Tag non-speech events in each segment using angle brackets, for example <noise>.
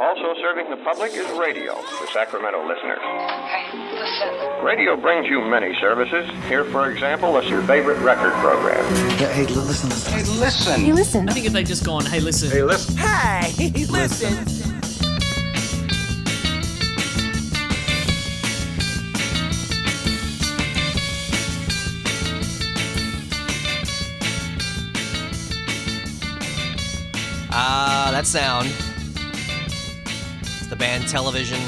Also serving the public is radio for Sacramento listeners. Hey, listen. Radio brings you many services. Here, for example, is your favorite record program. Yeah, hey, listen, listen. Hey, listen. Hey, listen. I think if they just go on, hey, listen. Hey, listen. Hey, <laughs> listen. Ah, that sound. Band Television.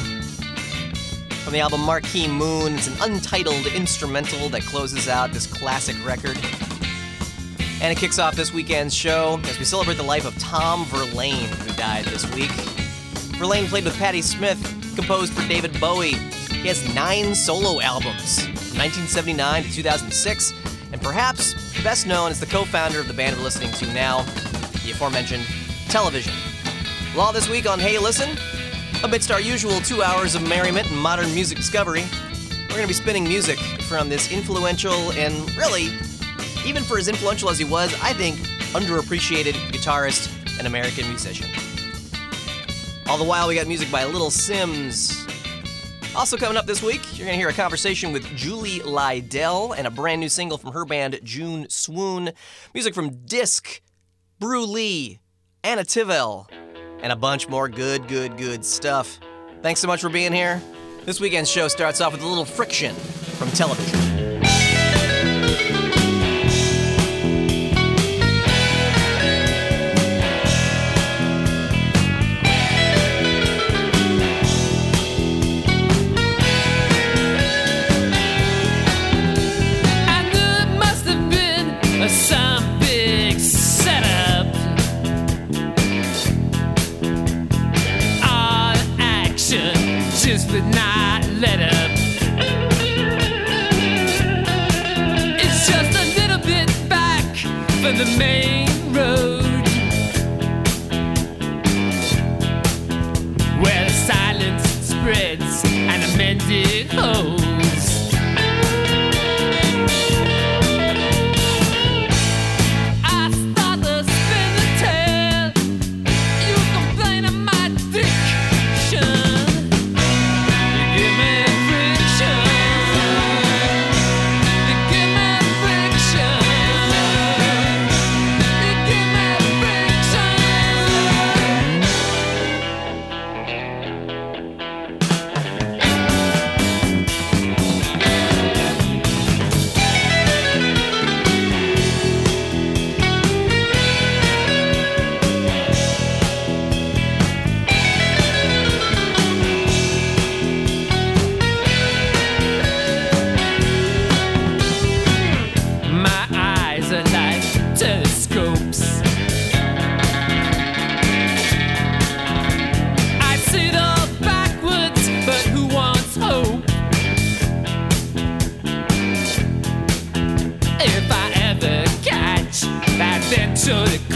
From the album Marquee Moon, it's an untitled instrumental that closes out this classic record. And it kicks off this weekend's show as we celebrate the life of Tom Verlaine, who died this week. Verlaine played with Patti Smith, composed for David Bowie. He has nine solo albums, from 1979 to 2006, and perhaps best known as the co founder of the band we're listening to now, the aforementioned Television. Law this week on Hey Listen, amidst our usual two hours of merriment and modern music discovery, we're going to be spinning music from this influential and really, even for as influential as he was, I think, underappreciated guitarist and American musician. All the while, we got music by Little Simz. Also, coming up this week, you're going to hear a conversation with Julie Lydell and a brand new single from her band, June Swoon. Music from Disq, Brew Lee, Anna Tivel, and a bunch more good, good, good stuff. Thanks so much for being here. This weekend's show starts off with a little friction from television. That ventriloquist.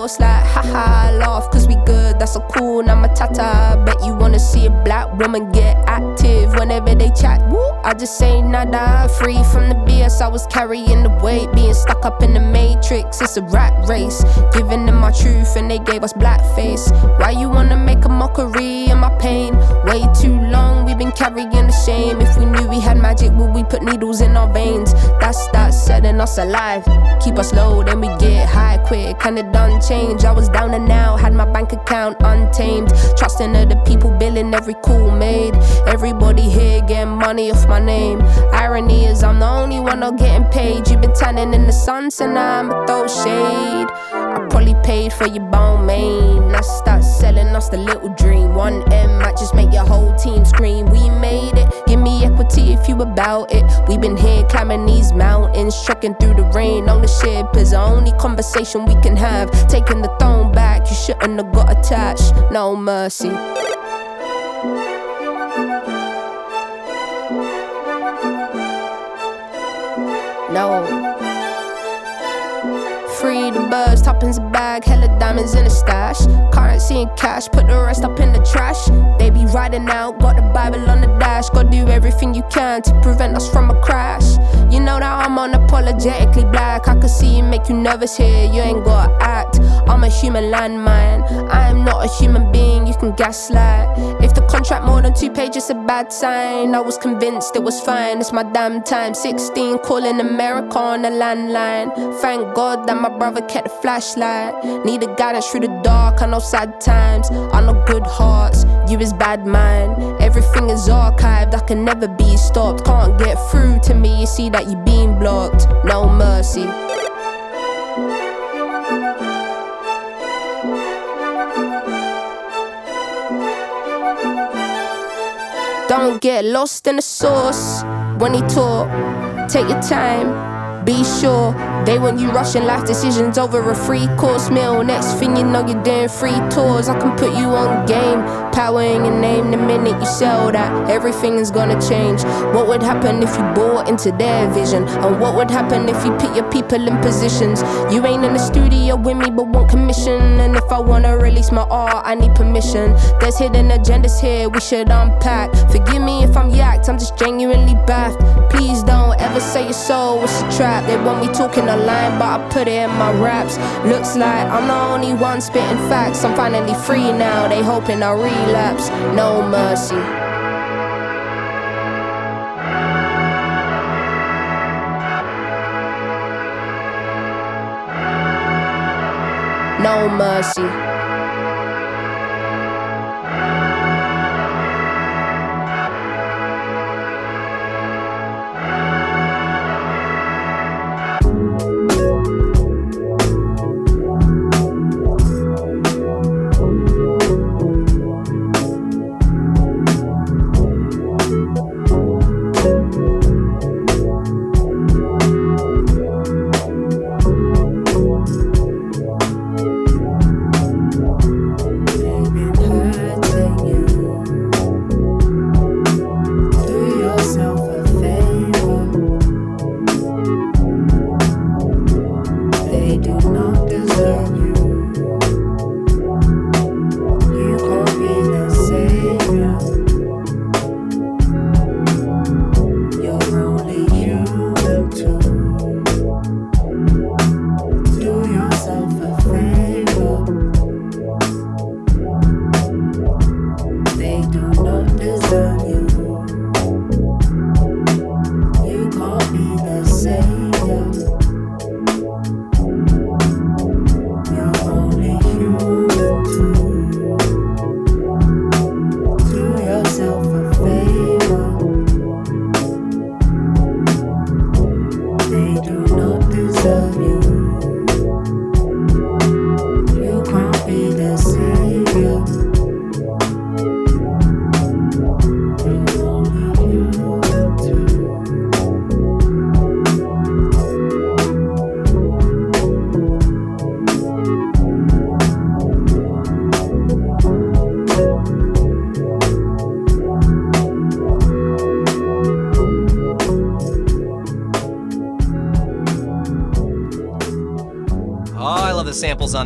Force like haha laugh cause we good that's so cool now matata bet you wanna see a black woman get active whenever they chat. I just say nada free from the BS I was carrying the weight being stuck up in the matrix. It's a rat race. Giving them my truth and they gave us blackface. Why you wanna make a mockery of my pain? Way too long we've been carrying the shame. If we knew we had magic would we put needles in our veins? That's that setting us alive. Keep us low then we get high quick. Kinda done change. I was down and out had my bank account untamed. Trusting other people billing every call made. Everybody here getting money off my name irony is I'm the only one not getting paid you've been tanning in the sun so now I'ma throw shade I probably paid for your bone main let's start selling us the little dream one M might just make your whole team scream we made it give me equity if you about it. we been here climbing these mountains, trekking through the rain on the is the only conversation we can have. Taking the throne back, you shouldn't have got attached. No mercy. No. Free the birds, toppings a bag, hella diamonds in a stash. Currency and cash, put the rest up in the trash. They be riding out, got the Bible on the dash. Gotta do everything you can to prevent us from a crash. You know that I'm unapologetically black. I can see you make you nervous here, you ain't gotta act. I'm a human landmine, I am not a human being, you can gaslight. If the contract more than two pages, a bad sign. I was convinced it was fine, it's my damn time. 16, calling America on the landline. Thank God that my brother kept the flashlight. Needed guidance through the dark, I know sad times, I know good hearts. You is bad mind, everything is archived, I can never be stopped. Can't get through to me, you see that you being blocked. No mercy. Don't get lost in the sauce when he talk. Take your time, be sure. They want you rushing life decisions over a free course meal. Next thing you know, you're doing free tours. I can put you on game. Power in your name the minute you sell that. Everything is gonna change. What would happen if you bought into their vision? And what would happen if you put your people in positions? You ain't in the studio with me, but want commission. And if I wanna release my art, I need permission. There's hidden agendas here we should unpack. Forgive me if I'm yacked, I'm just genuinely baffed. Please don't ever say your soul was a trap. They want me talking a line, but I put it in my raps. Looks like I'm the only one spitting facts. I'm finally free now, they hoping I relapse. No mercy. No mercy.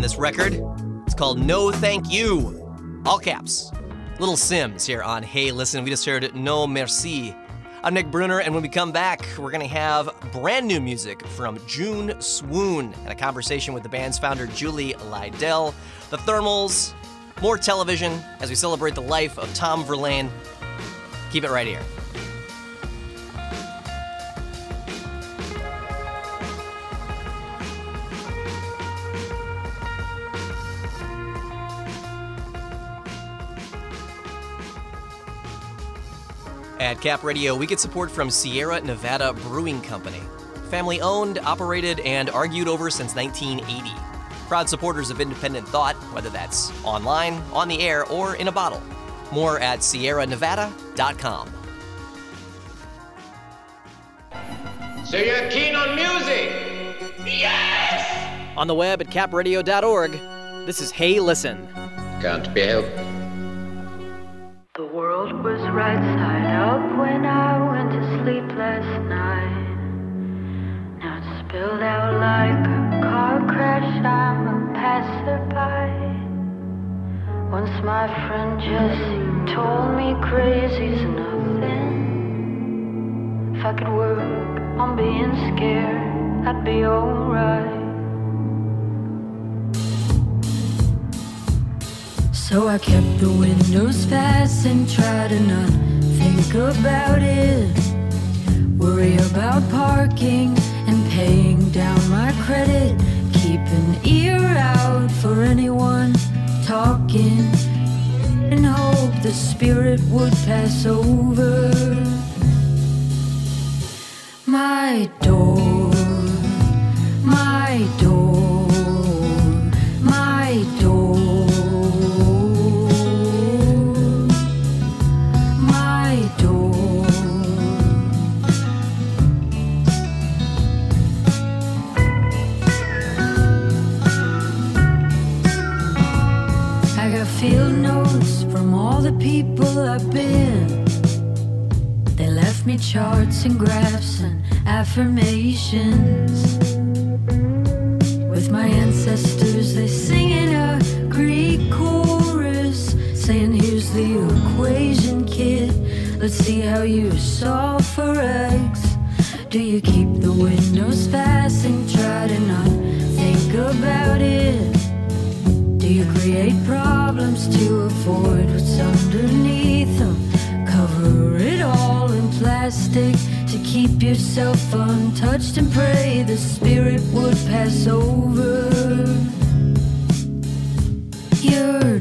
This record. It's called No Thank You. All caps. Little Simz here on Hey Listen. We just heard No Merci. I'm Nick Brunner, and when we come back, we're going to have brand new music from June Swoon and a conversation with the band's founder, Julie Lydell, the Thermals, more television as we celebrate the life of Tom Verlaine. Keep it right here. Cap Radio, we get support from Sierra Nevada Brewing Company. Family owned, operated, and argued over since 1980. Proud supporters of independent thought, whether that's online, on the air, or in a bottle. More at sierranevada.com. So you're keen on music? Yes! On the web at capradio.org, this is Hey Listen. Can't be helped. The world was right side up when I went to sleep last night. Now it's spilled out like a car crash. I'm a passerby. Once my friend Jesse told me crazy's nothing. If I could work on being scared, I'd be alright. So I kept the windows fast and tried to not think about it. Worry about parking and paying down my credit. Keep an ear out for anyone talking. And hope the spirit would pass over my door. My door. People I've been. They left me charts and graphs and affirmations. With my ancestors, they sing in a Greek chorus, saying, Here's the equation, kid. Let's see how you solve for X. Do you keep the windows fast and try to not think about it? Do you create problems to avoid what's underneath them? Cover it all in plastic to keep yourself untouched and pray the spirit would pass over your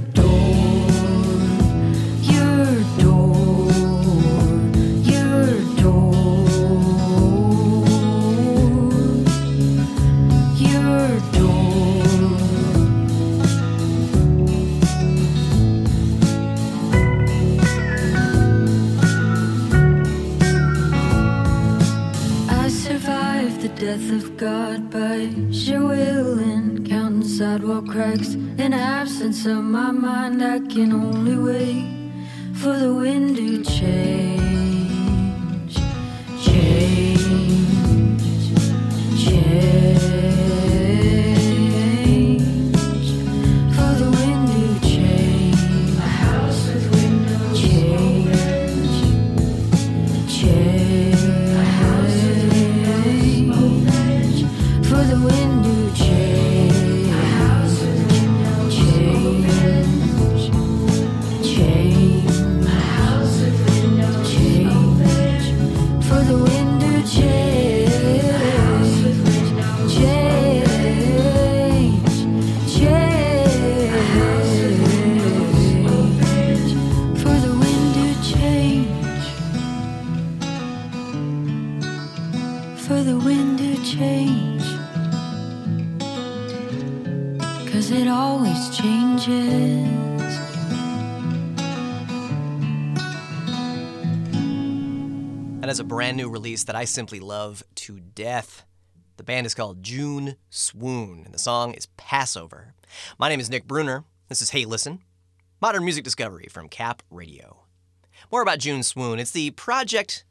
God by sheer will and counting sidewalk cracks. In absence of my mind, I can only wait for the wind to change, brand new mm. release that I simply love to death. The band is called June Swoon, and the song is Passover. My name is Nick Brunner. This is Hey Listen, modern music discovery from Cap Radio. More about June Swoon. It's the project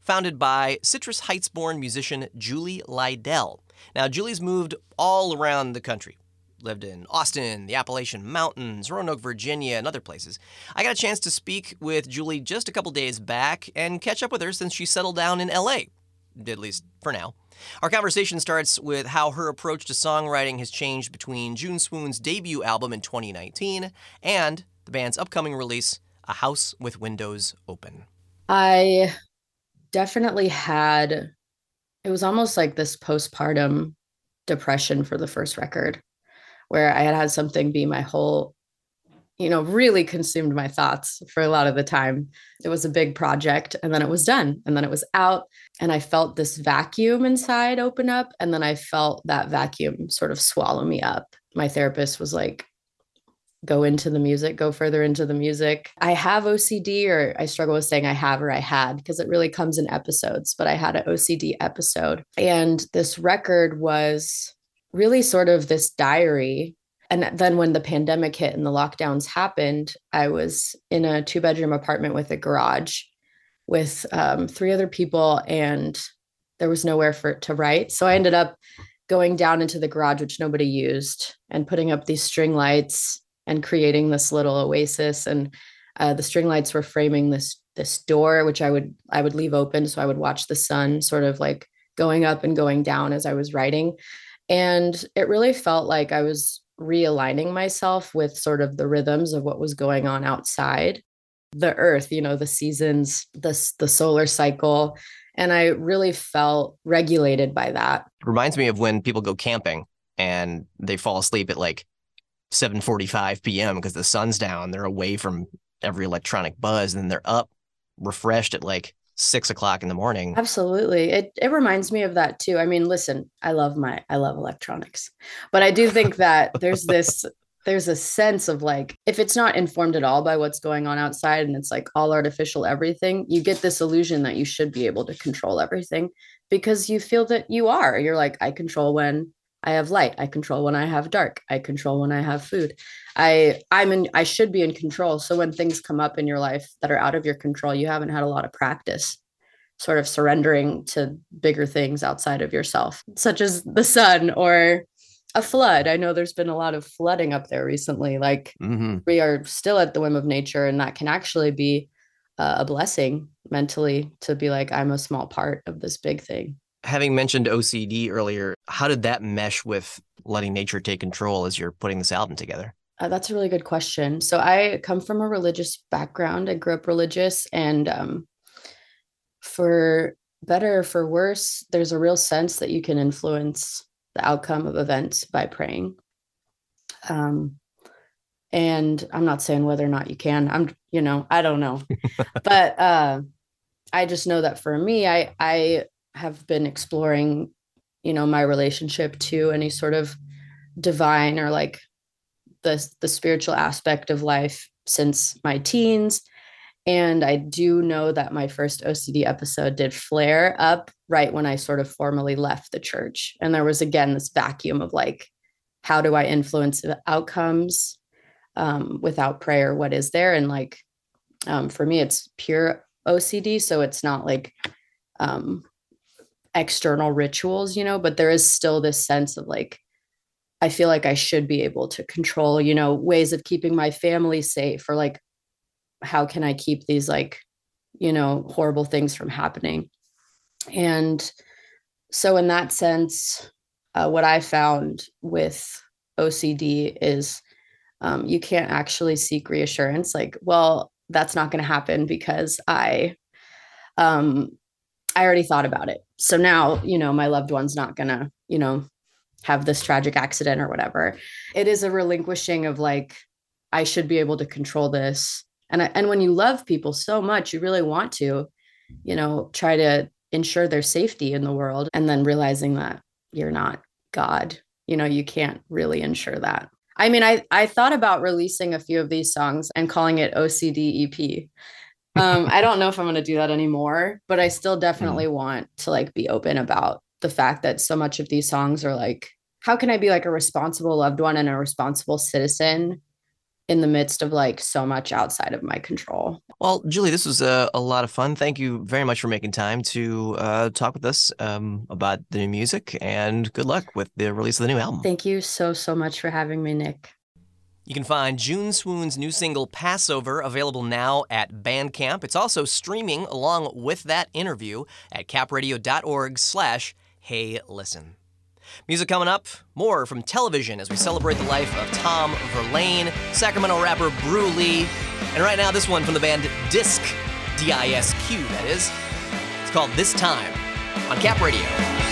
founded by Citrus Heights born musician Julie Lydell. Now, Julie's moved all around the country. Lived in Austin, the Appalachian Mountains, Roanoke, Virginia, and other places. I got a chance to speak with Julie just a couple days back and catch up with her since she settled down in LA, at least for now. Our conversation starts with how her approach to songwriting has changed between June Swoon's debut album in 2019 and the band's upcoming release, A House with Windows Open. I definitely had it was almost like this postpartum depression for the first record where I had had something be my whole you know really consumed my thoughts for a lot of the time. It was a big project and then it was done and then it was out and I felt this vacuum inside open up and then I felt that vacuum sort of swallow me up. My therapist was like go into the music, go further into the music. I have OCD, or I struggle with saying I have or I had because it really comes in episodes, but I had an OCD episode. And this record was really sort of this diary. And then when the pandemic hit and the lockdowns happened, I was in a two bedroom apartment with a garage with um, three other people, and there was nowhere for it to write. So I ended up going down into the garage, which nobody used, and putting up these string lights and creating this little oasis. And uh, the string lights were framing this this door, which I would I would leave open, so I would watch the sun sort of like going up and going down as I was writing. And it really felt like I was realigning myself with sort of the rhythms of what was going on outside the earth you know the seasons the the solar cycle and i really felt regulated by that Reminds me of when people go camping and they fall asleep at like 7:45 p.m. because the sun's down. They're away from every electronic buzz, and then they're up, refreshed at like six o'clock in the morning. Absolutely. It it reminds me of that too. I mean, listen, I love my I love electronics. But I do think that there's this <laughs> there's a sense of like if it's not informed at all by what's going on outside and it's like all artificial everything, you get this illusion that you should be able to control everything because you feel that you are. You're like I control when I have light, I control when I have dark, I control when I have food. I I'm in I should be in control. So when things come up in your life that are out of your control, you haven't had a lot of practice sort of surrendering to bigger things outside of yourself, such as the sun or a flood. I know there's been a lot of flooding up there recently. Like hmm we are still at the whim of nature, and that can actually be uh, a blessing mentally to be like, I'm a small part of this big thing. Having mentioned OCD earlier, how did that mesh with letting nature take control as you're putting this album together? Uh, that's a really good question. So I come from a religious background. I grew up religious, and um, for better or for worse, there's a real sense that you can influence the outcome of events by praying. Um, and I'm not saying whether or not you can. I'm, you know, I don't know, <laughs> but uh, I just know that for me, I I have been exploring, you know, my relationship to any sort of divine or like the the spiritual aspect of life since my teens. And i do know that my first ocd episode did flare up right when i sort of formally left the church. And there was again this vacuum of like how do i influence outcomes um, without prayer? What is there? And like um, for me it's pure ocd so it's not like um, external rituals you know but there is still this sense of like I feel like I should be able to control, you know, ways of keeping my family safe or like how can I keep these like, you know, horrible things from happening. And so in that sense, uh, what I found with OCD is um, you can't actually seek reassurance like, well, that's not going to happen because I um I already thought about it. So now, you know, my loved one's not going to, you know, have this tragic accident or whatever. It is a relinquishing of like, I should be able to control this. And I, and when you love people so much, you really want to, you know, try to ensure their safety in the world, and then realizing that you're not God. You know, you can't really ensure that. I mean, I I thought about releasing a few of these songs and calling it OCD EP. Um, I don't know if I'm going to do that anymore, but I still <laughs> definitely want to like be open about the fact that so much of these songs are like how can i be like a responsible loved one and a responsible citizen in the midst of like so much outside of my control Well, Julie, this was a, a lot of fun. Thank you very much for making time to uh, talk with us um, about the new music, and good luck with the release of the new album. thank you so so much for having me nick You can find June Swoon's new single Passover available now at Bandcamp. It's also streaming along with that interview at capradio.org slash hey listen. Music coming up, more from television as we celebrate the life of Tom Verlaine, Sacramento rapper Brew Lee, and right now this one from the band Disq, D-I-S-Q that is. It's called This Time on Cap Radio.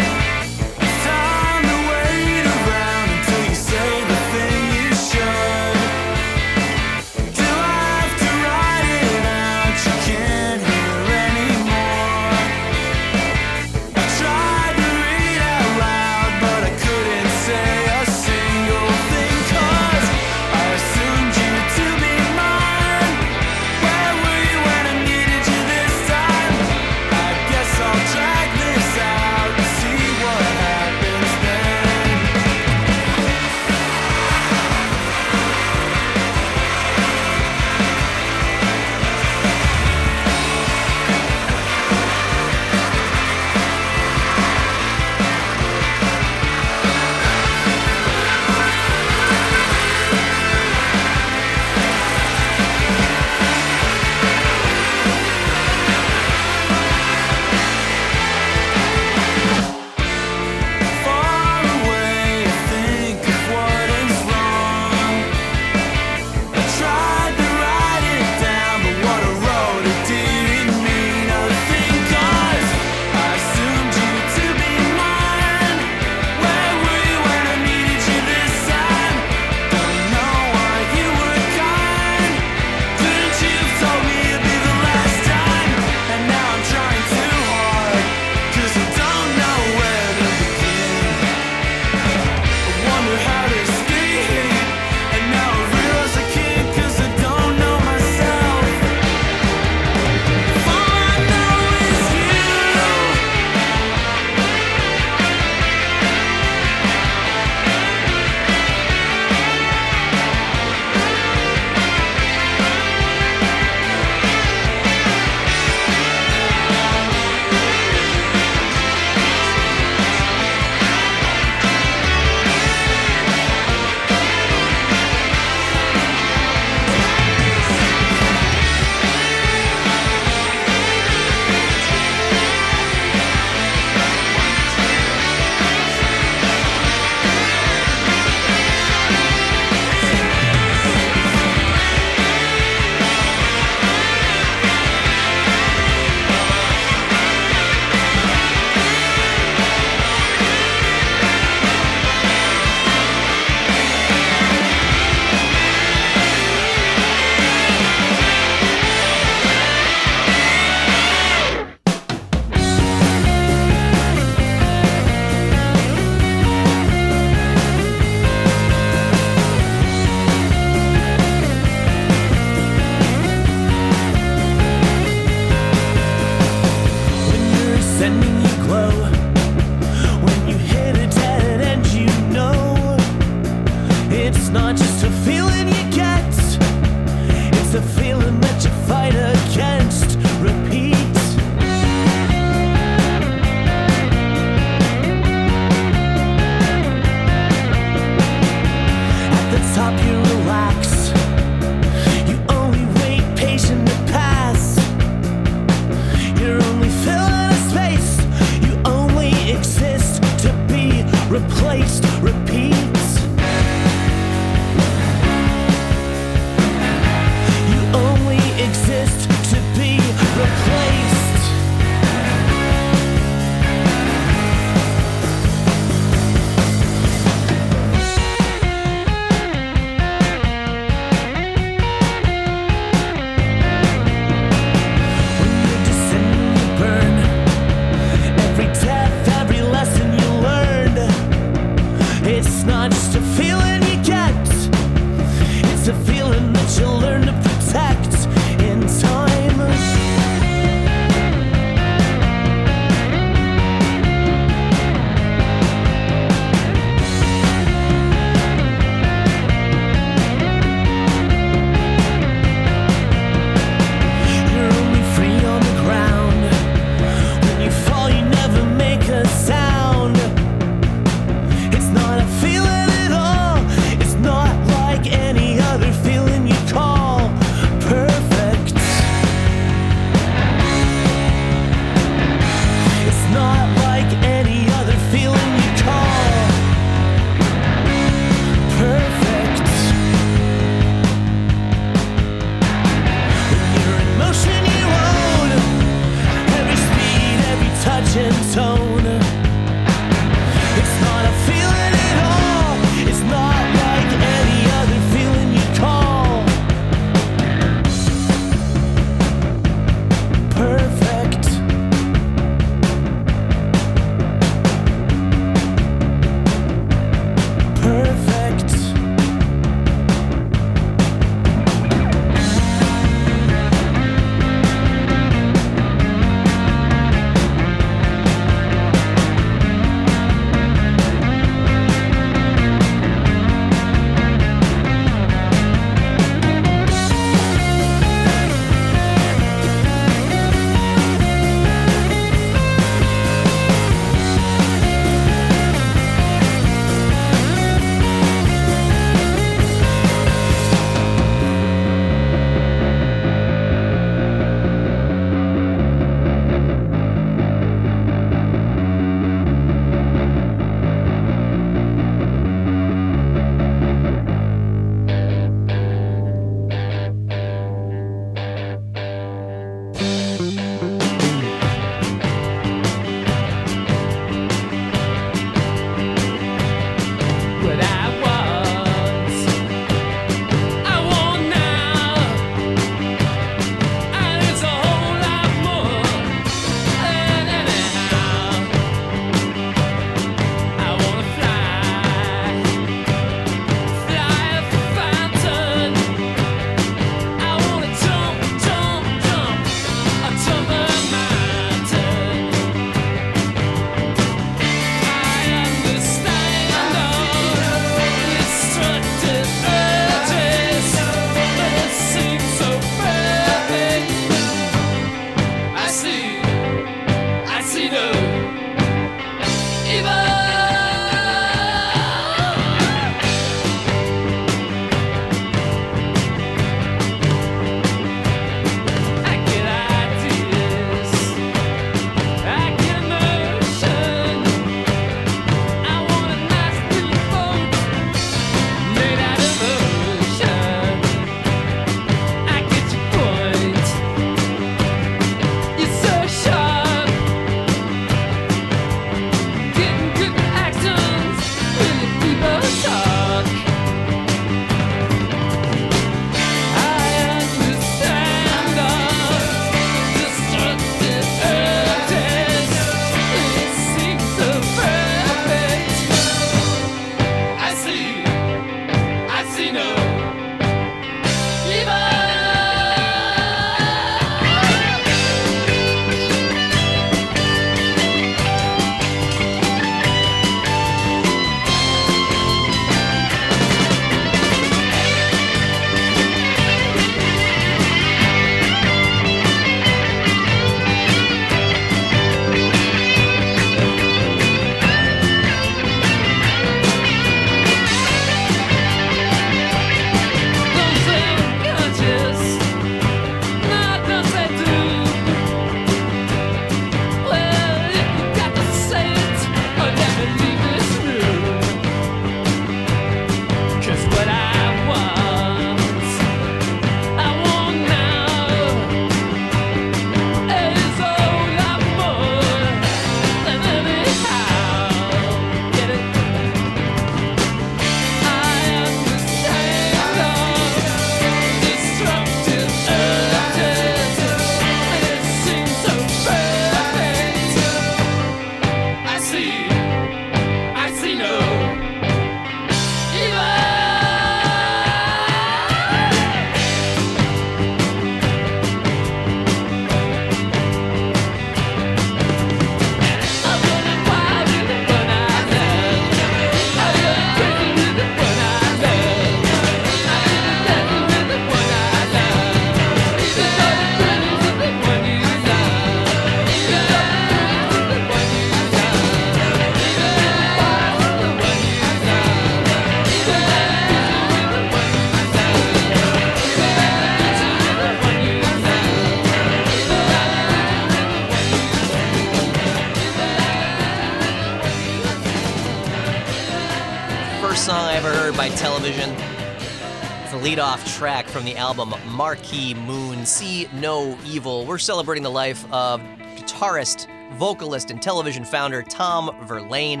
Lead-off track from the album Marquee Moon, See No Evil. We're celebrating the life of guitarist, vocalist, and television founder Tom Verlaine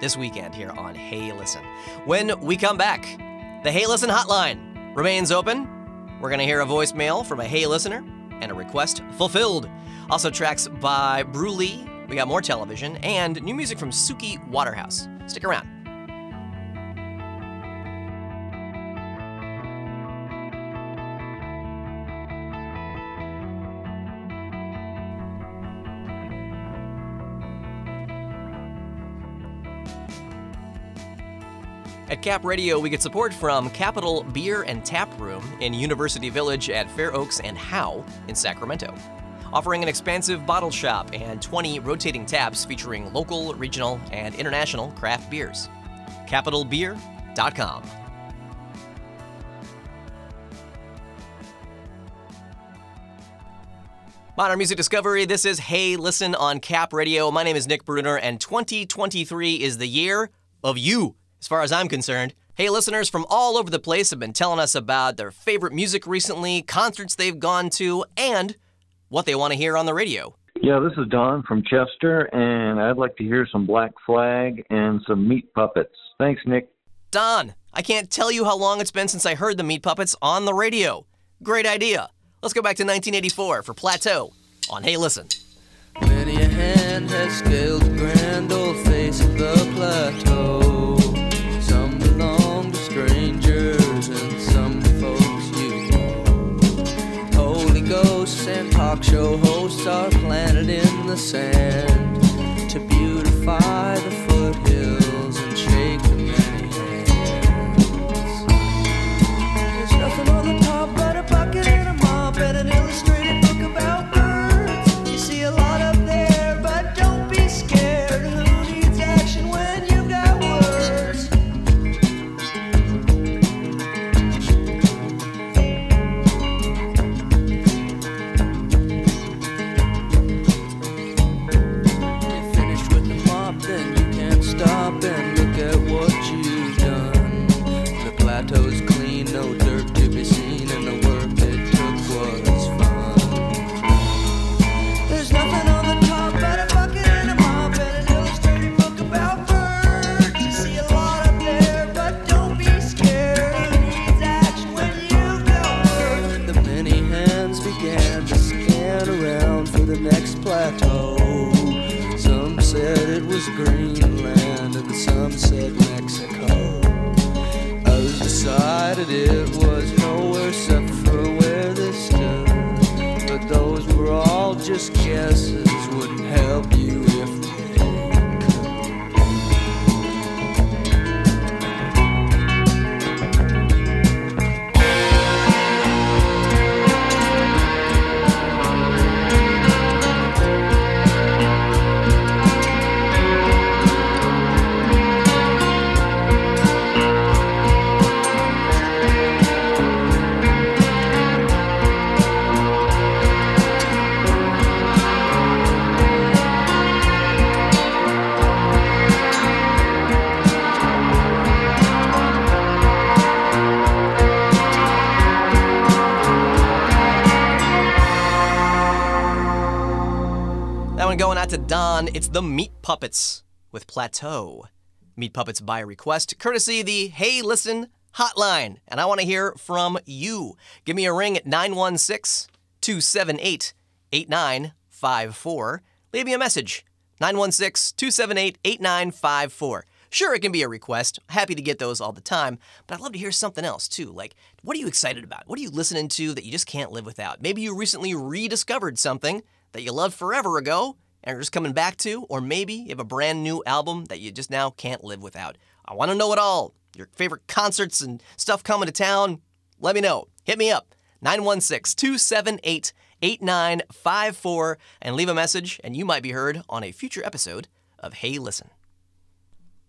this weekend here on Hey Listen. When we come back, the Hey Listen hotline remains open. We're going to hear a voicemail from a Hey Listener and a request fulfilled. Also, tracks by Brew Lee. We got more television and new music from Suki Waterhouse. Stick around. Cap Radio, we get support from Capital Beer and Tap Room in University Village at Fair Oaks and Howe in Sacramento. Offering an expansive bottle shop and 20 rotating taps featuring local, regional, and international craft beers. CapitalBeer.com. Modern Music Discovery, this is Hey Listen on Cap Radio. My name is Nick Brunner, and 2023 is the year of you, as far as I'm concerned. Hey, listeners from all over the place have been telling us about their favorite music recently, concerts they've gone to, and what they want to hear on the radio. Yeah, this is Don from Chester, and I'd like to hear some Black Flag and some Meat Puppets. Thanks, Nick. Don, I can't tell you how long it's been since I heard the Meat Puppets on the radio. Great idea. Let's go back to 1984 for Plateau on Hey Listen. Many a hand has scaled the grand old face of the plateau. Talk show hosts are planted in the sand was Greenland, and said Mexico. Others decided it was nowhere except for where they stood. But those were all just guesses, wouldn't help you if to Don. It's the Meat Puppets with Plateau. Meat Puppets by request, courtesy the Hey Listen hotline. And I want to hear from you. Give me a ring at 916 278 8954. Leave me a message 916 278 8954. Sure, it can be a request. Happy to get those all the time, but I'd love to hear something else too. Like, what are you excited about? What are you listening to that you just can't live without? Maybe you recently rediscovered something that you loved forever ago and are just coming back to, or maybe you have a brand new album that you just now can't live without. I want to know it all. Your favorite concerts and stuff coming to town, let me know. Hit me up 916 278 8954 and leave a message, and you might be heard on a future episode of Hey Listen.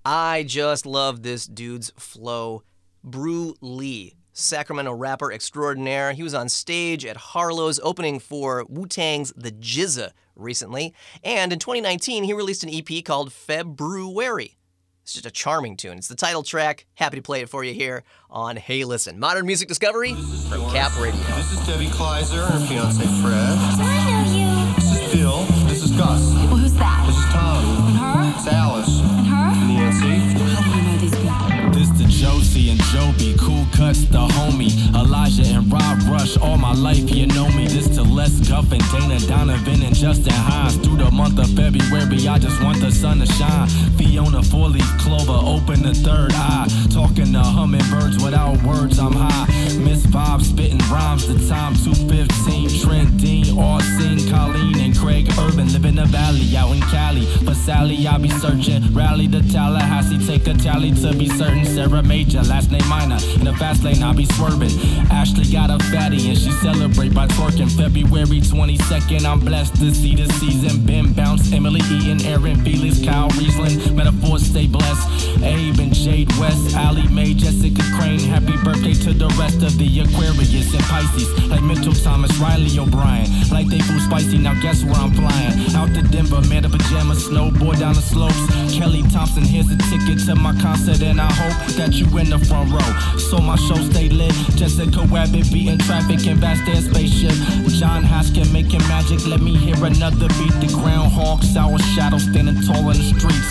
I just love this dude's flow. Brew Lee, Sacramento rapper extraordinaire. He was on stage at Harlow's opening for Wu Tang's The GZA recently. And in 2019, he released an EP called February. It's just a charming tune. It's the title track. Happy to play it for you here on Hey Listen. Modern music discovery from Cap Radio. This is Debbie Kleiser and her fiance Fred. I know you. This is Bill. This is Gus. Well, who's that? This is Tom. And her? It's Alice. And her? Nancy. How do you know these people? This is the And Joby, cool cuts the homie. Elijah and Rob Rush, all my life you know me. This to Les Guff and Dana Donovan and Justin Hines. Through the month of February, I just want the sun to shine. Fiona four leaf clover, open the third eye. Talking to hummingbirds without words, I'm high. Miss Bob spitting rhymes, the time 215. Trent Dean, Austin, Colleen, and Craig Urban. Live in the valley out in Cali. For Sally, I be searching. Rally to Tallahassee, take a tally to be certain. Sarah Major, last name minor. In the fast lane, I be swerving. Ashley got a fatty and she celebrate by twerking. February 22nd, I'm blessed to see the season. Ben Bounce, Emily Eaton, Aaron Felix, Kyle Riesling. Metaphors stay blessed. Abe and Jade West, Allie Mae, Jessica Crane. Happy birthday to the rest of the Aquarius and Pisces. Like Mitchell Thomas, Riley O'Brien. Like they food spicy, now guess where I'm flying? Out to Denver, man, the pajamas, snowboard down the slopes. Kelly Thompson, here's a ticket to my concert, and I hope that you in the front row. So my show stay lit. Jessica Rabbit beating traffic in vast air spaceship. John Haskin making magic. Let me hear another beat. The groundhog, sour shadow standing tall in the streets.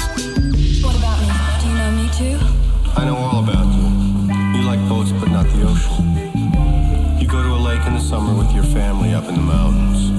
What about me? Do you know me too? I know all about you. You like boats, but not the ocean. You go to a lake in the summer with your family up in the mountains.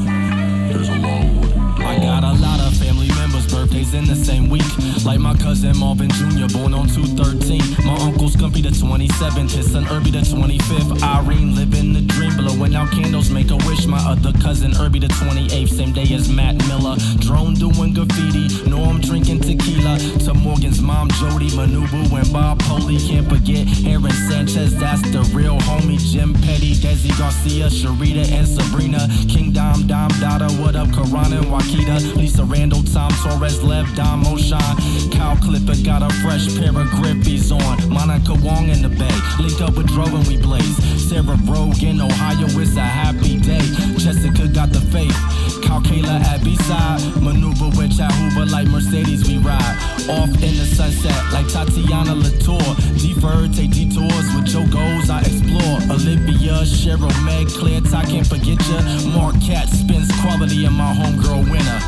There's a long wooden I got a lot of family members' birthdays in the same week. Like my cousin Marvin Jr., born on 213. My uncle Scumpy the 27th, his son Irby the 25th. Irene living the dream, blowing out candles, make a wish. My other cousin Irby the 28th, same day as Matt Miller. Drone doing graffiti, Norm drinking tequila. To Morgan's mom Jody, Manubu and Bob Poley. Can't forget Aaron Sanchez, that's the real homie. Jim Petty, Desi Garcia, Sharita and Sabrina. King Dom, Dom Dada, what up, Karan and Wakita. Lisa Randall, Tom Torres, Lev, Dom O'Shawn. Kyle Clipper got a fresh pair of grippies on. Monica Wong in the bay. Link up with Dro and we blaze. Sarah Rogue in Ohio, it's a happy day. Jessica got the faith. Kyle Kayla at B-side. Maneuver with Chahuba like Mercedes we ride. Off in the sunset like Tatiana Latour. Defer, take detours with Joe Goes, I explore. Olivia, Cheryl, Meg, Claire, I can't forget ya. Mark Cat spins quality in my homegirl winner.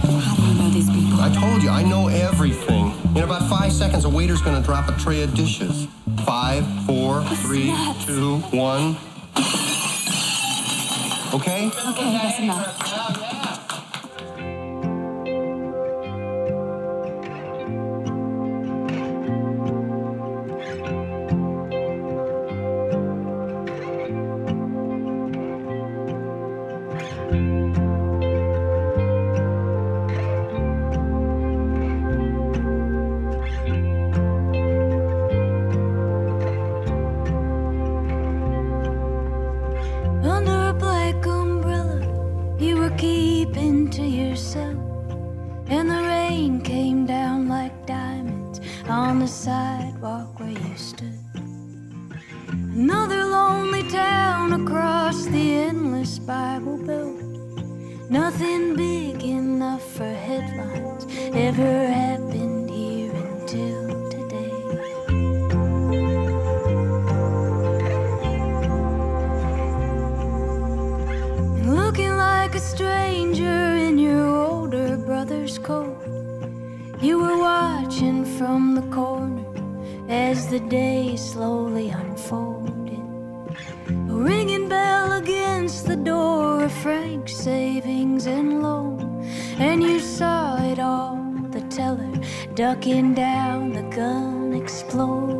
How do you know these people? I told you, I know everything. In about five seconds, a waiter's gonna drop a tray of dishes. Five, four, three, two, one. Okay? Okay, that's enough. And the rain came down like diamonds on the sidewalk where you stood. Another lonely town across the endless Bible Belt. Nothing big enough for headlines ever the day slowly unfolded. A ringing bell against the door of Frank's savings and loan. And you saw it all, the teller ducking down, the gun exploding.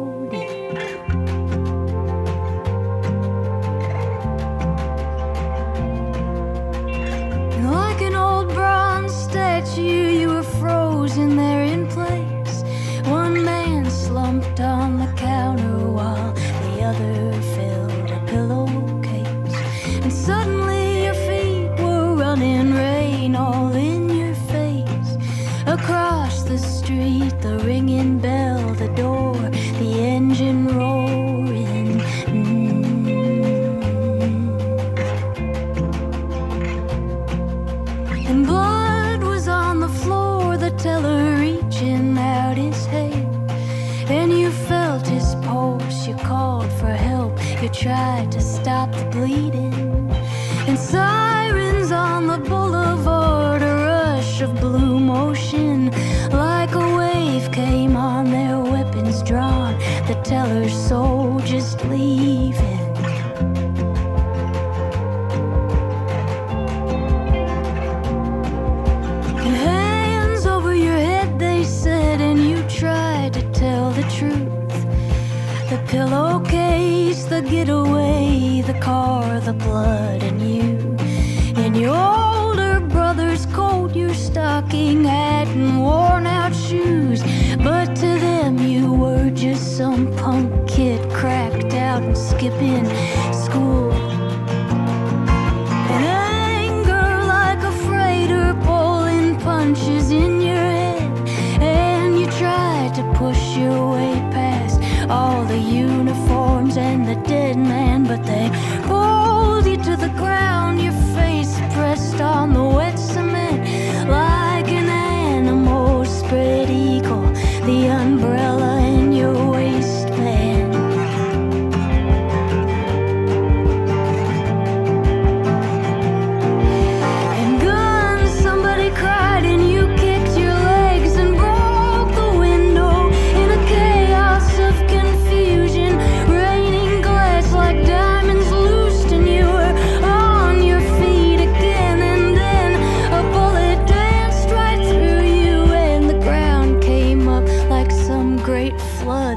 tell her so.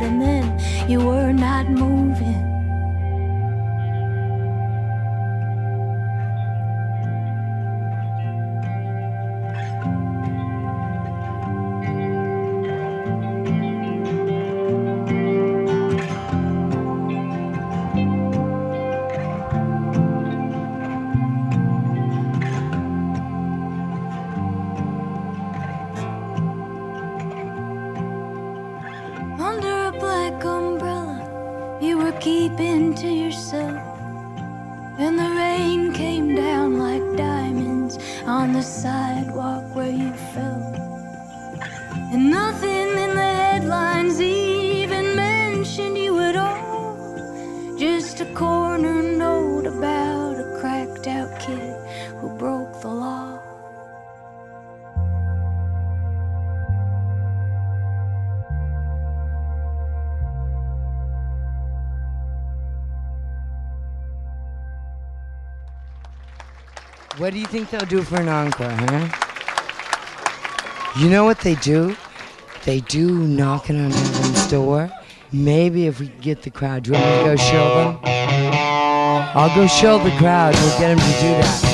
and then you were not moving. think they'll do for an encore, huh? You know what they do? They do knocking on heaven's door. Maybe if we get the crowd, do you want me to go show them? I'll go show the crowd. We'll get them to do that.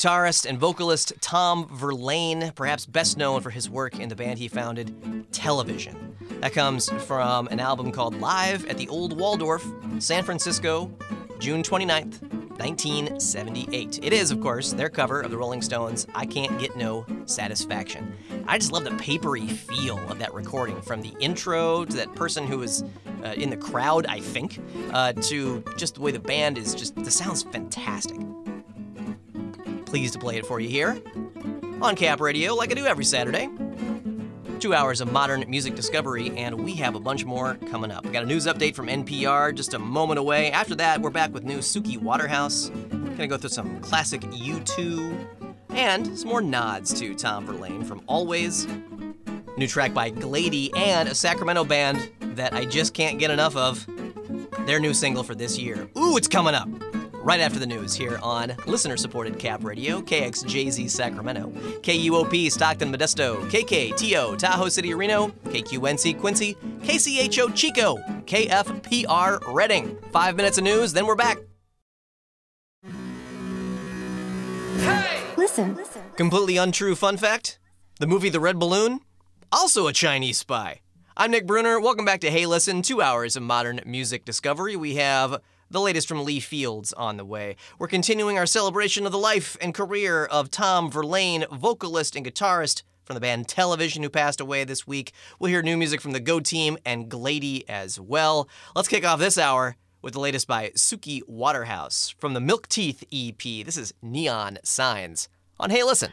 Guitarist and vocalist Tom Verlaine, perhaps best known for his work in the band he founded, Television. That comes from an album called Live at the Old Waldorf, San Francisco, June 29th, 1978. It is, of course, their cover of the Rolling Stones' I Can't Get No Satisfaction. I just love the papery feel of that recording from the intro to that person who was uh, in the crowd, I think, uh, to just the way the band is just, the sound's fantastic pleased to play it for you here on Cap Radio, like I do every Saturday. Two hours of modern music discovery, and we have a bunch more coming up. We got a news update from NPR just a moment away. After that, we're back with new Suki Waterhouse. Gonna go through some classic U2 and some more nods to Tom Verlaine from Always. New track by Gladie and a Sacramento band that I just can't get enough of. Their new single for this year. Ooh, it's coming up right after the news here on listener supported Cap Radio, KXJZ Sacramento, KUOP Stockton Modesto, KKTO Tahoe City Reno, KQNC Quincy, KCHO Chico, KFPR Redding. Five minutes of news, then we're back. Hey! Listen. Completely untrue fun fact the movie The Red Balloon, also a Chinese spy. I'm Nick Brunner. Welcome back to Hey Listen, two hours of modern music discovery. We have the latest from Lee Fields on the way. We're continuing our celebration of the life and career of Tom Verlaine, vocalist and guitarist from the band Television, who passed away this week. We'll hear new music from the Go Team and Gladie as well. Let's kick off this hour with the latest by Suki Waterhouse from the Milk Teeth EP. This is Neon Signs on Hey Listen.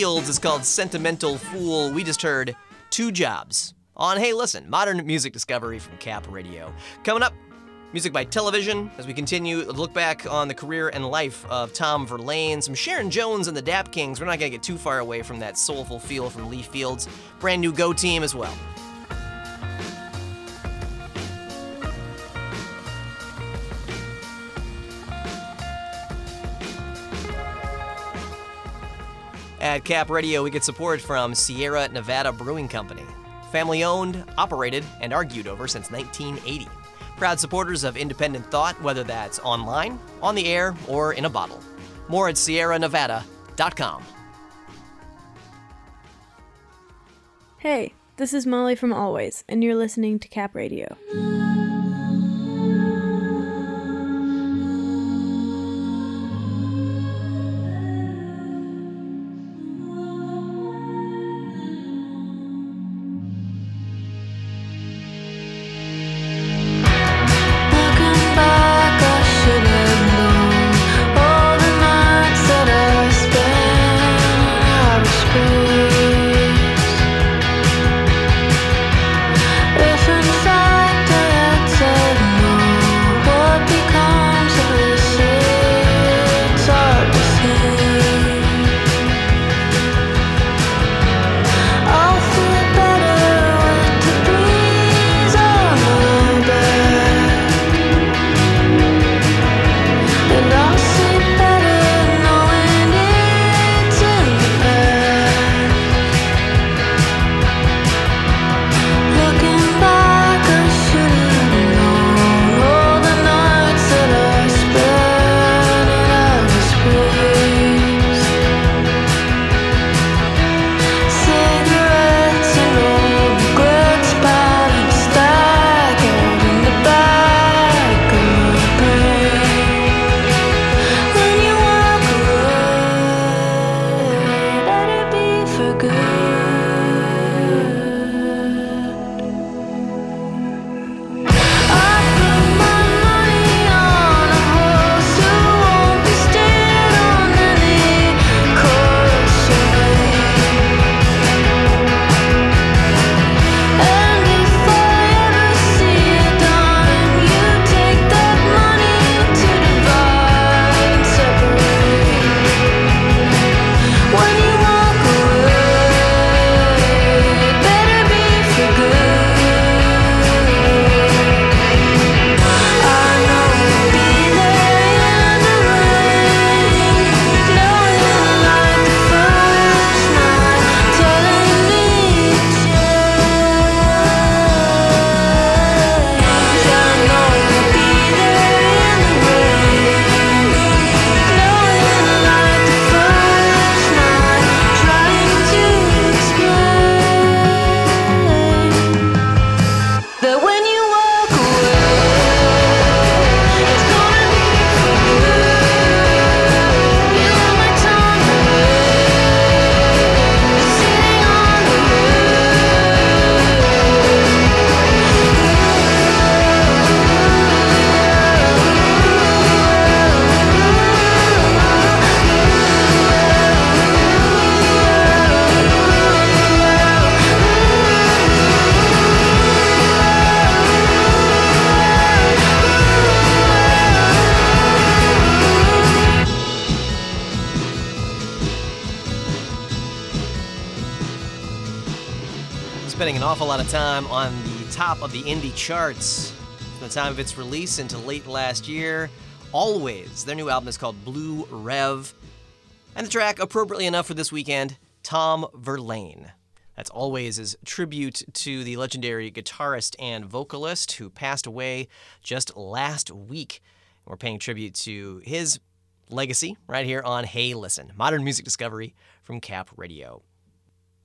Fields is called Sentimental Fool. We just heard Two Jobs on Hey Listen, modern music discovery from Cap Radio. Coming up, music by television as we continue to look back on the career and life of Tom Verlaine, some Sharon Jones and the Dap Kings. We're not going to get too far away from that soulful feel from Lee Fields. Brand new Go team as well. At Cap Radio, we get support from Sierra Nevada Brewing Company. Family owned, operated, and argued over since 1980. Proud supporters of independent thought, whether that's online, on the air, or in a bottle. More at sierranevada.com. Hey, this is Molly from Alvvays, and you're listening to Cap Radio. Indie charts from the time of its release into late last year. Alvvays. Their new album is called Blue Rev. And the track, appropriately enough for this weekend, Tom Verlaine. That's Alvvays is tribute to the legendary guitarist and vocalist who passed away just last week. We're paying tribute to his legacy right here on Hey Listen, modern music discovery from Cap Radio.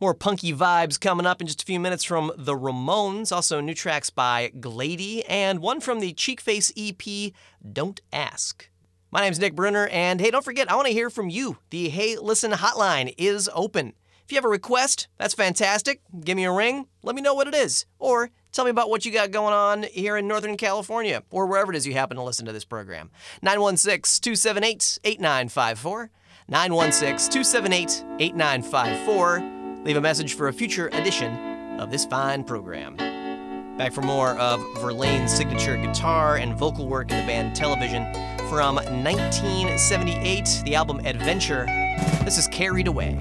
More punky vibes coming up in just a few minutes from The Ramones, also new tracks by Gladie, and one from the Cheekface EP, Don't Ask. My name's Nick Brunner, and hey, don't forget, I want to hear from you. The Hey Listen hotline is open. If you have a request, that's fantastic. Give me a ring, let me know what it is. Or tell me about what you got going on here in Northern California, or wherever it is you happen to listen to this program. 916 278 8954. 916 278 8954. Leave a message for a future edition of this fine program. Back for more of Verlaine's signature guitar and vocal work in the band Television from 1978, the album Adventure. This is Carried Away.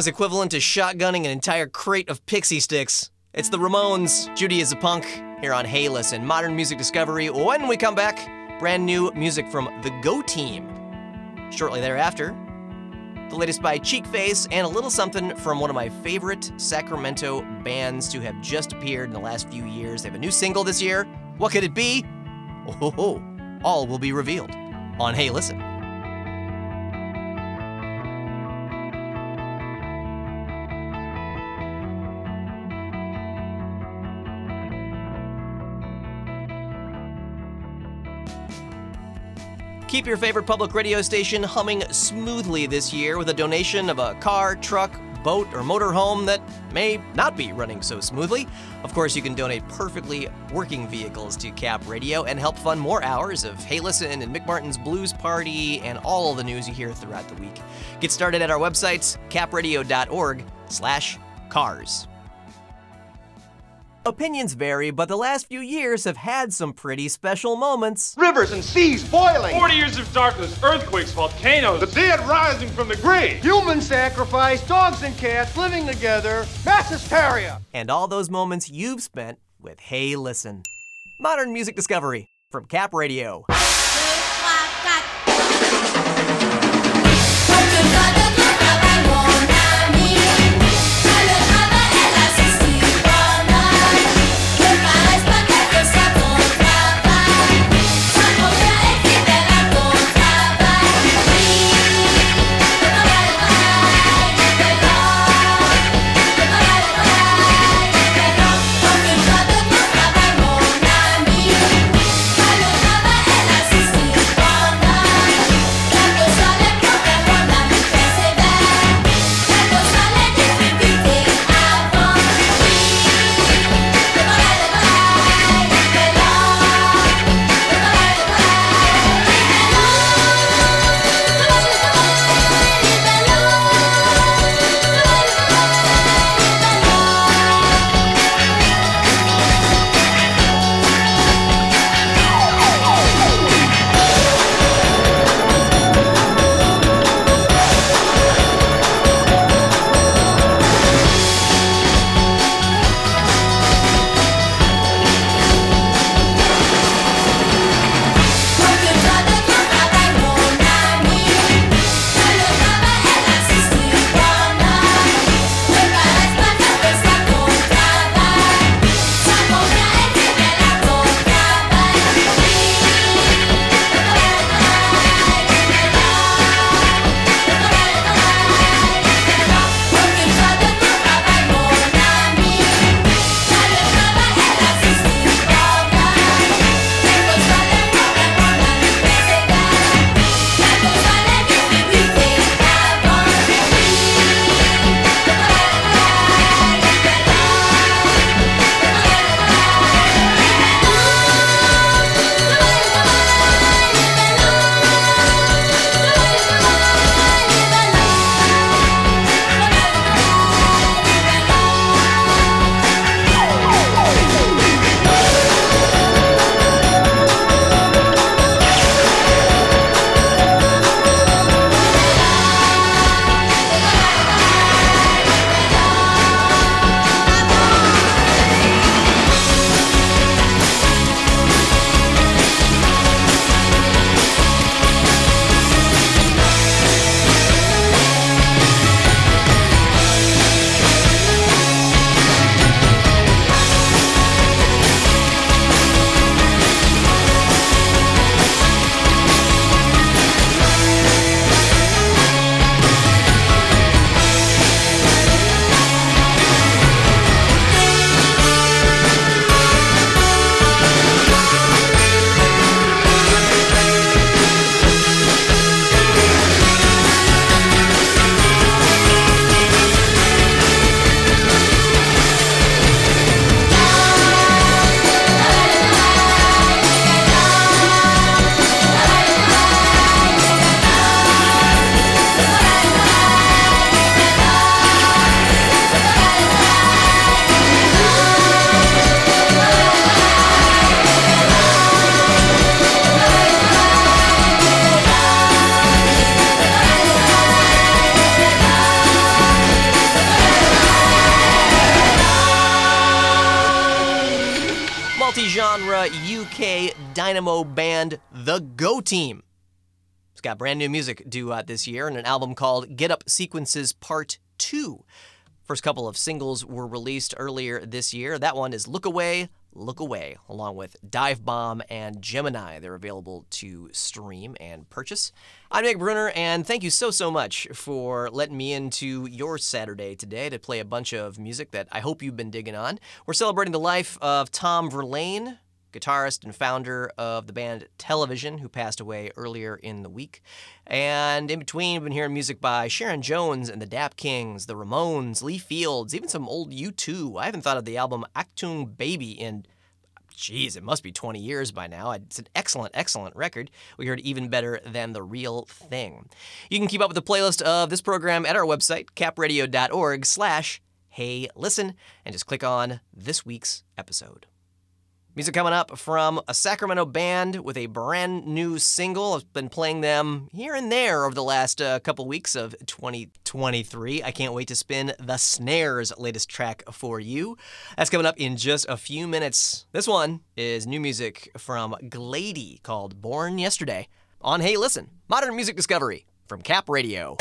Is equivalent to shotgunning an entire crate of Pixy Stix. It's the Ramones, Judy is a Punk, here on Hey Listen, Modern Music Discovery. When we come back, brand new music from the Go Team. Shortly thereafter, the latest by Cheekface, and a little something from one of my favorite Sacramento bands to have just appeared in the last few years. They have a new single this year. What could it be? Oh, ho, ho. all will be revealed on Hey Listen. Keep your favorite public radio station humming smoothly this year with a donation of a car, truck, boat, or motorhome that may not be running so smoothly. Of course, you can donate perfectly working vehicles to Cap Radio and help fund more hours of Hey Listen and Mick Martin's Blues Party and all the news you hear throughout the week. Get started at our websites, capradio.org slash cars. Opinions vary, but the last few years have had some pretty special moments. Rivers and seas boiling. 40 years of darkness, earthquakes, volcanoes, the dead rising from the grave. Human sacrifice, dogs and cats living together, mass hysteria. And all those moments you've spent with Hey Listen. Modern music discovery from Cap Radio. It's got brand new music due out this year and an album called Get Up Sequences Part 2. First couple of singles were released earlier this year. That one is Look Away, Look Away, along with Dive Bomb and Gemini. They're available to stream and purchase. I'm Nick Brunner, and thank you so, so much for letting me into your Saturday today to play a bunch of music that I hope you've been digging on. We're celebrating the life of Tom Verlaine, guitarist and founder of the band Television, who passed away earlier in the week. And in between, we've been hearing music by Sharon Jones and the Dap Kings, the Ramones, Lee Fields, even some old U2. I haven't thought of the album Achtung Baby in Geez, it must be 20 years by now. It's an excellent, excellent record. We heard even better than the real thing. You can keep up with the playlist of this program at our website, capradio.org slash hey listen, and just click on this week's episode. Music coming up from a Sacramento band with a brand new single. I've been playing them here and there over the last uh, couple weeks of 2023. I can't wait to spin The Snares' latest track for you. That's coming up in just a few minutes. This one is new music from Gladie called Born Yesterday on Hey Listen, Modern Music Discovery from Cap Radio.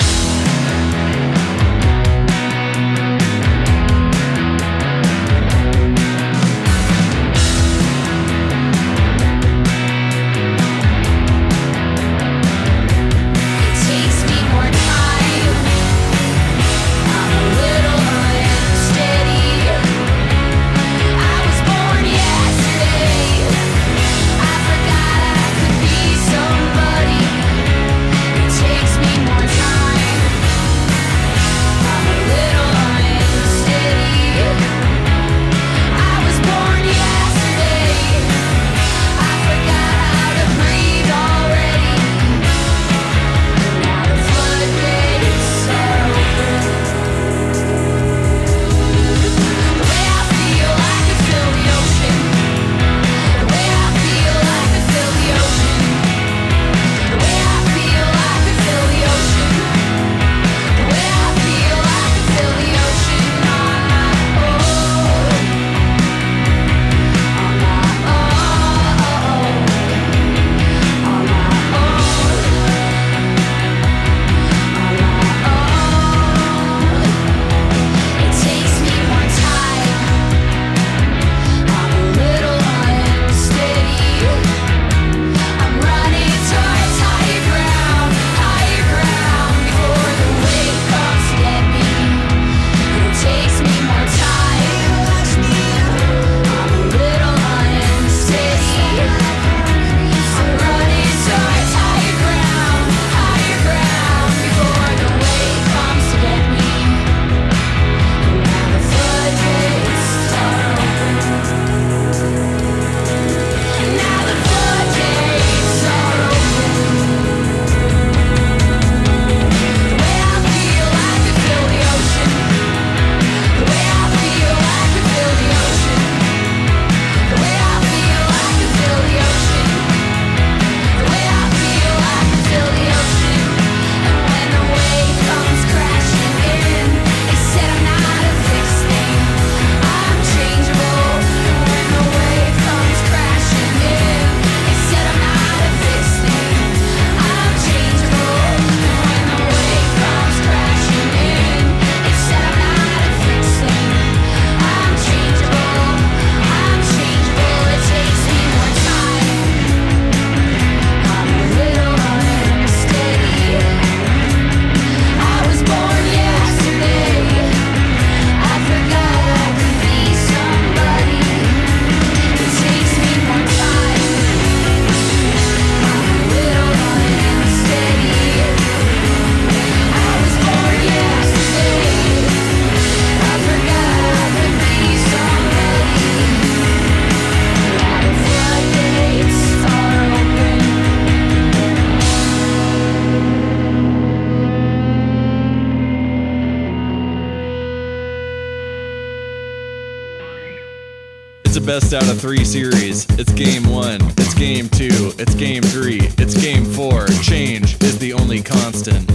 Best out of three series. It's game one, it's game two, it's game three, it's game four. Change is the only constant.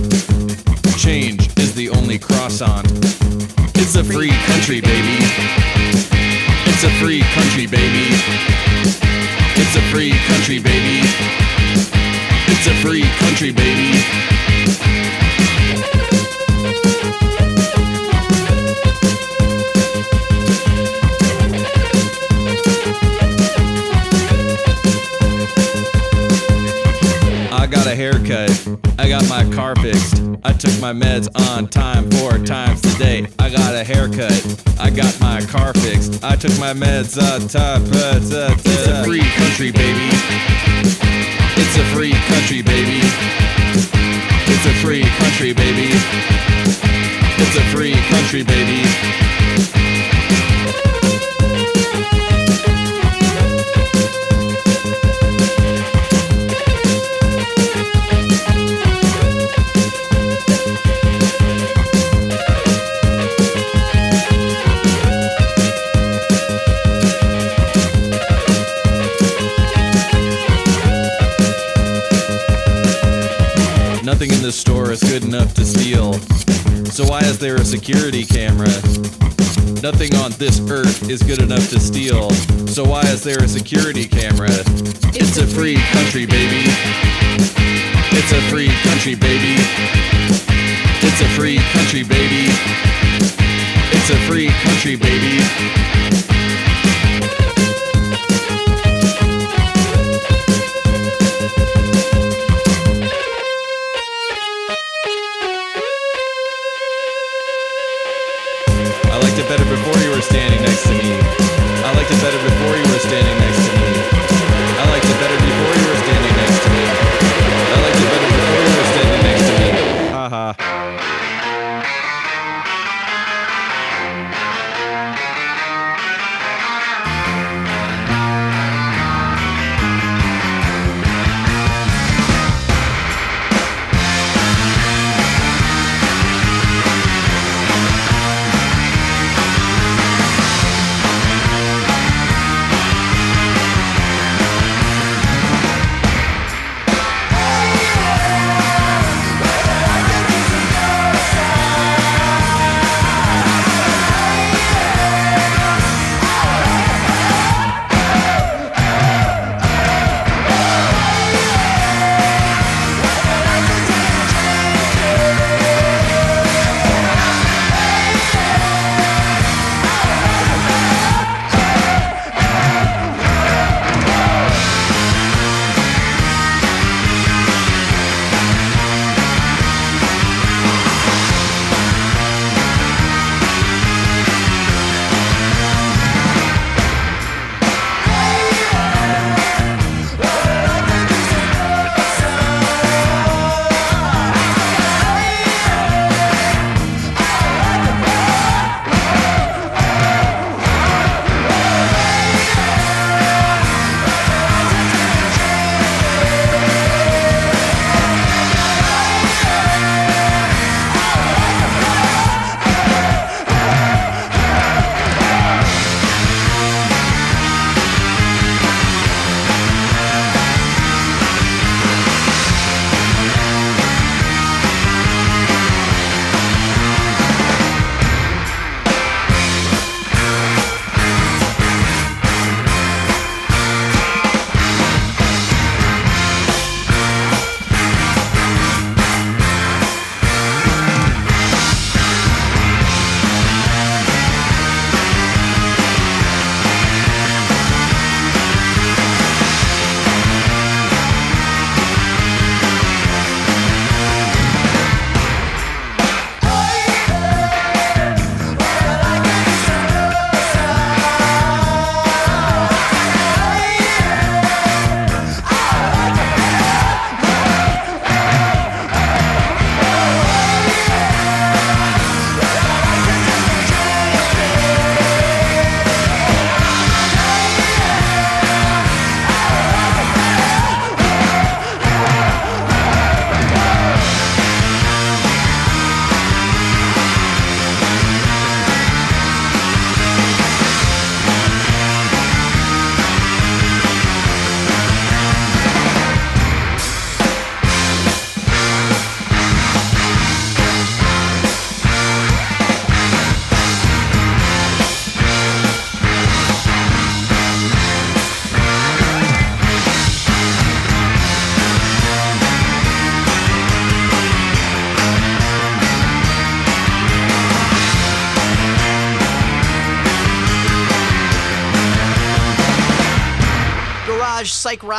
Change is the only croissant. It's a free country, baby. It's a free country, baby. It's a free country, baby. It's a free country, baby. My meds on time four times today. I got a haircut. I got my car fixed. I took my meds on time. uh, It's a free country, baby. It's a free country, baby. It's a free country, baby. Nothing in this store is good enough to steal. So why is there a security camera? Nothing on this earth is good enough to steal. So why is there a security camera? It's a free country, baby. It's a free country, baby. It's a free country, baby. It's a free country, baby. I liked it before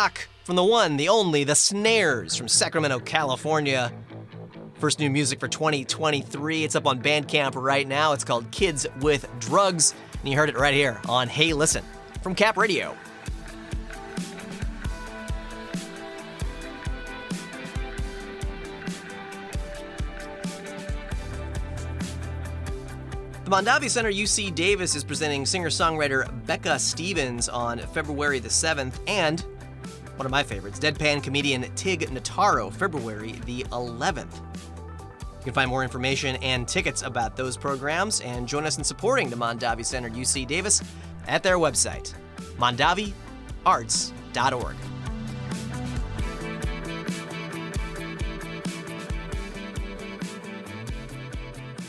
rock from the one, the only, the Snares from Sacramento, California. First new music for 2023. It's up on Bandcamp right now. It's called Kids with Drugs. And you heard it right here on Hey Listen from Cap Radio. The Mondavi Center UC Davis is presenting singer songwriter Becca Stevens on February the 7th, and one of my favorites, deadpan comedian Tig Notaro, February the 11th. You can find more information and tickets about those programs and join us in supporting the Mondavi Center UC Davis at their website, mondaviarts.org.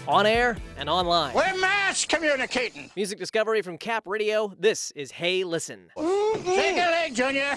On air and online. We're mass communicating. Music discovery from Cap Radio. This is Hey Listen. Shake a leg, Junior.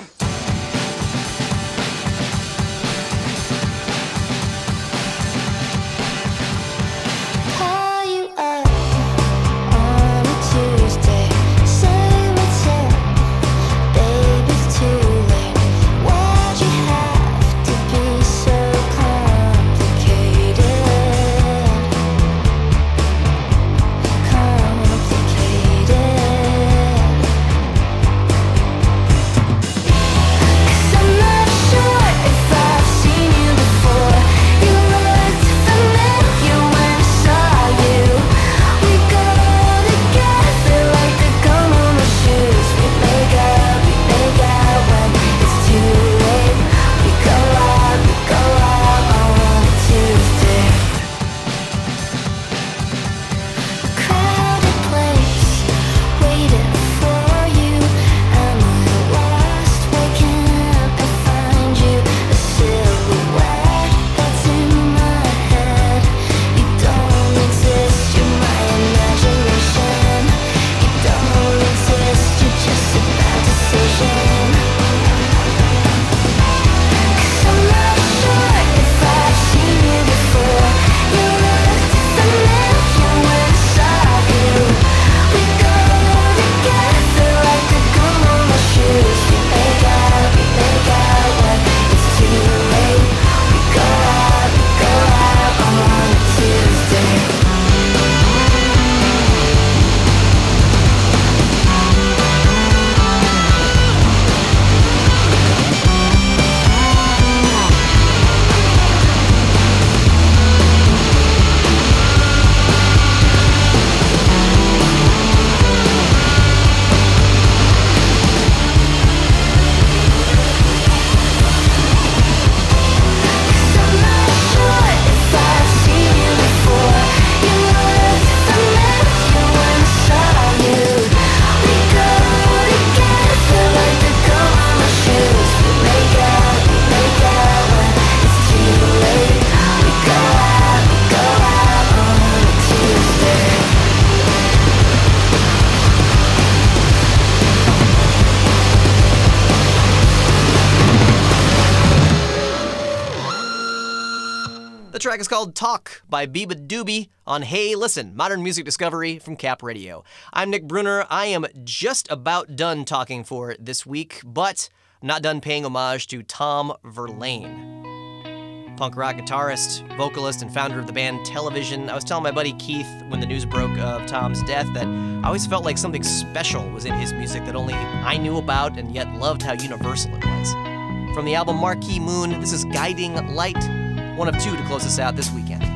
Called Talk by beabadoobee on Hey Listen, modern music discovery from Cap Radio. I'm Nick Brunner. I am just about done talking for this week, but not done paying homage to Tom Verlaine. Punk rock guitarist, vocalist, and founder of the band Television. I was telling my buddy Keith when the news broke of Tom's death that I always felt like something special was in his music that only I knew about and yet loved how universal it was. From the album Marquee Moon, this is Guiding Light, one of two to close us out this weekend.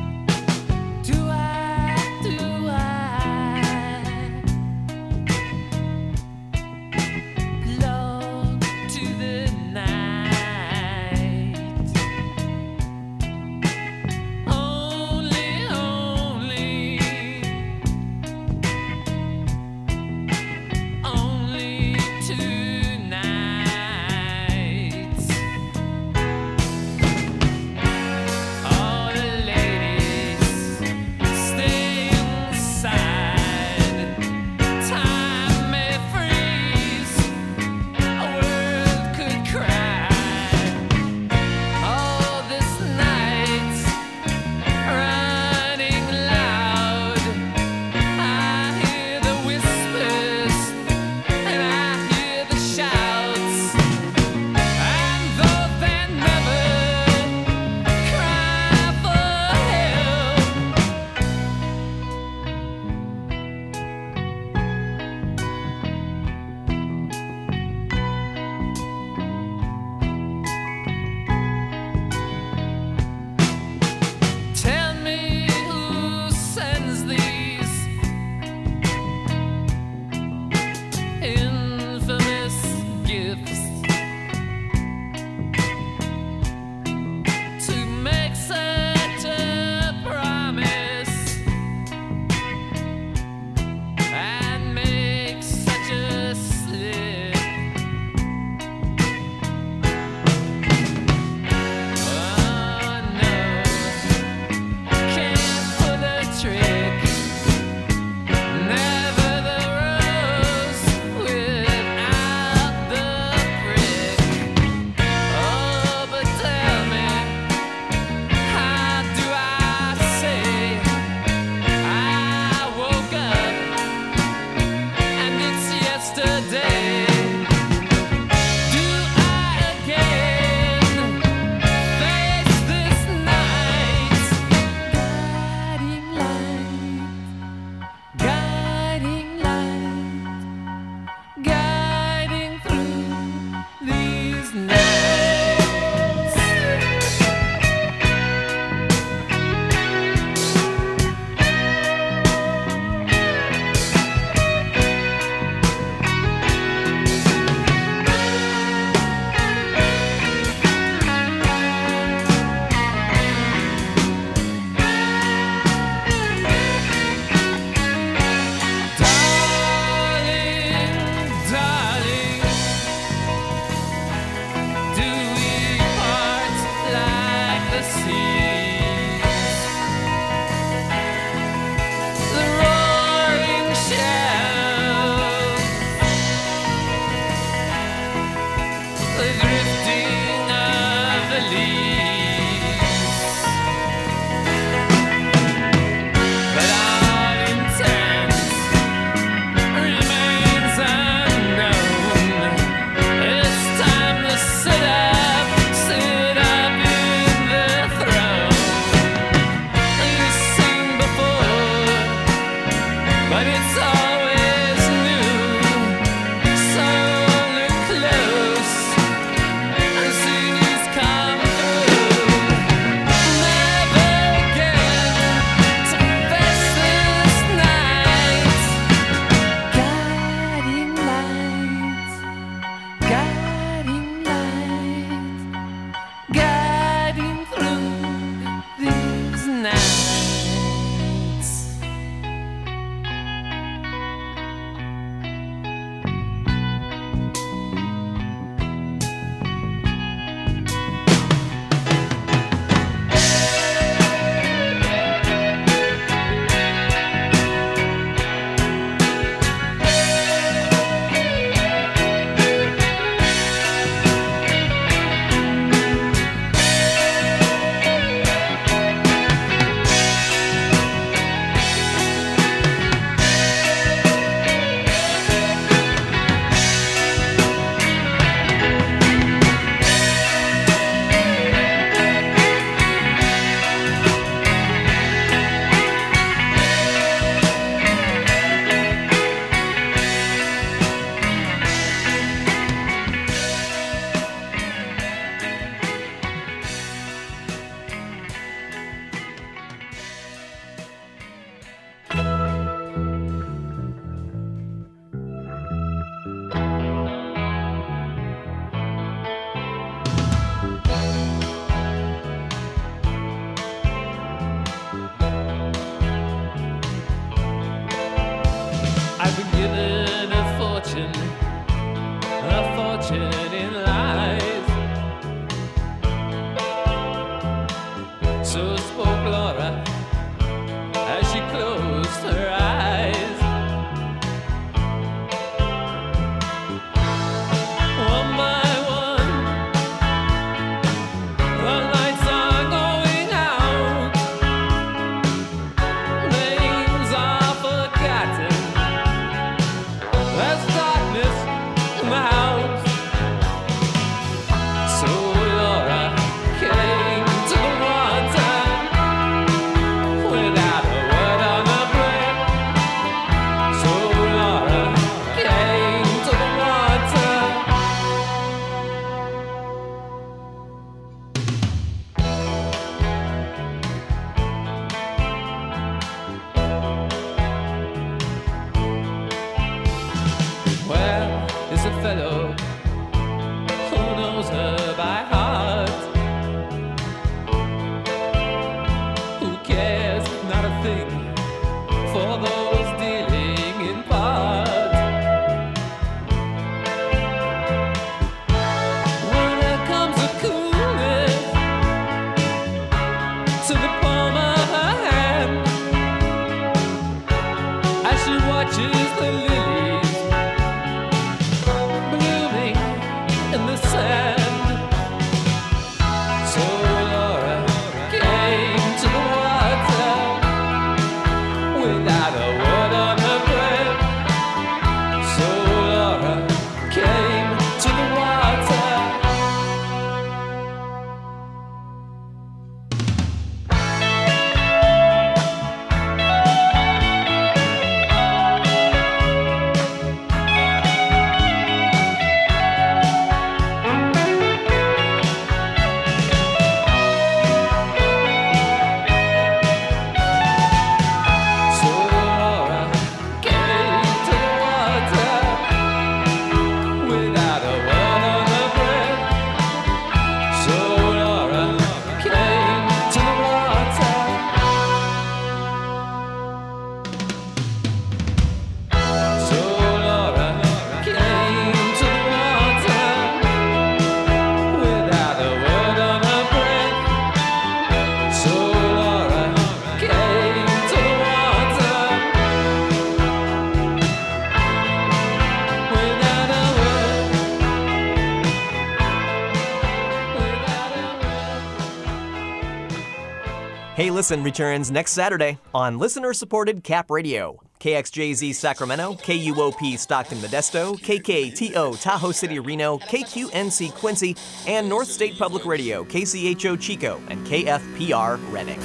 Listen returns next Saturday on listener supported Cap Radio. KXJZ Sacramento, KUOP Stockton Modesto, KKTO Tahoe City Reno, KQNC Quincy, and North State Public Radio, KCHO Chico, and KFPR Redding.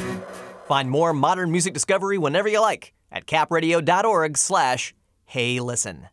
Find more modern music discovery whenever you like at capradio.org slash hey listen.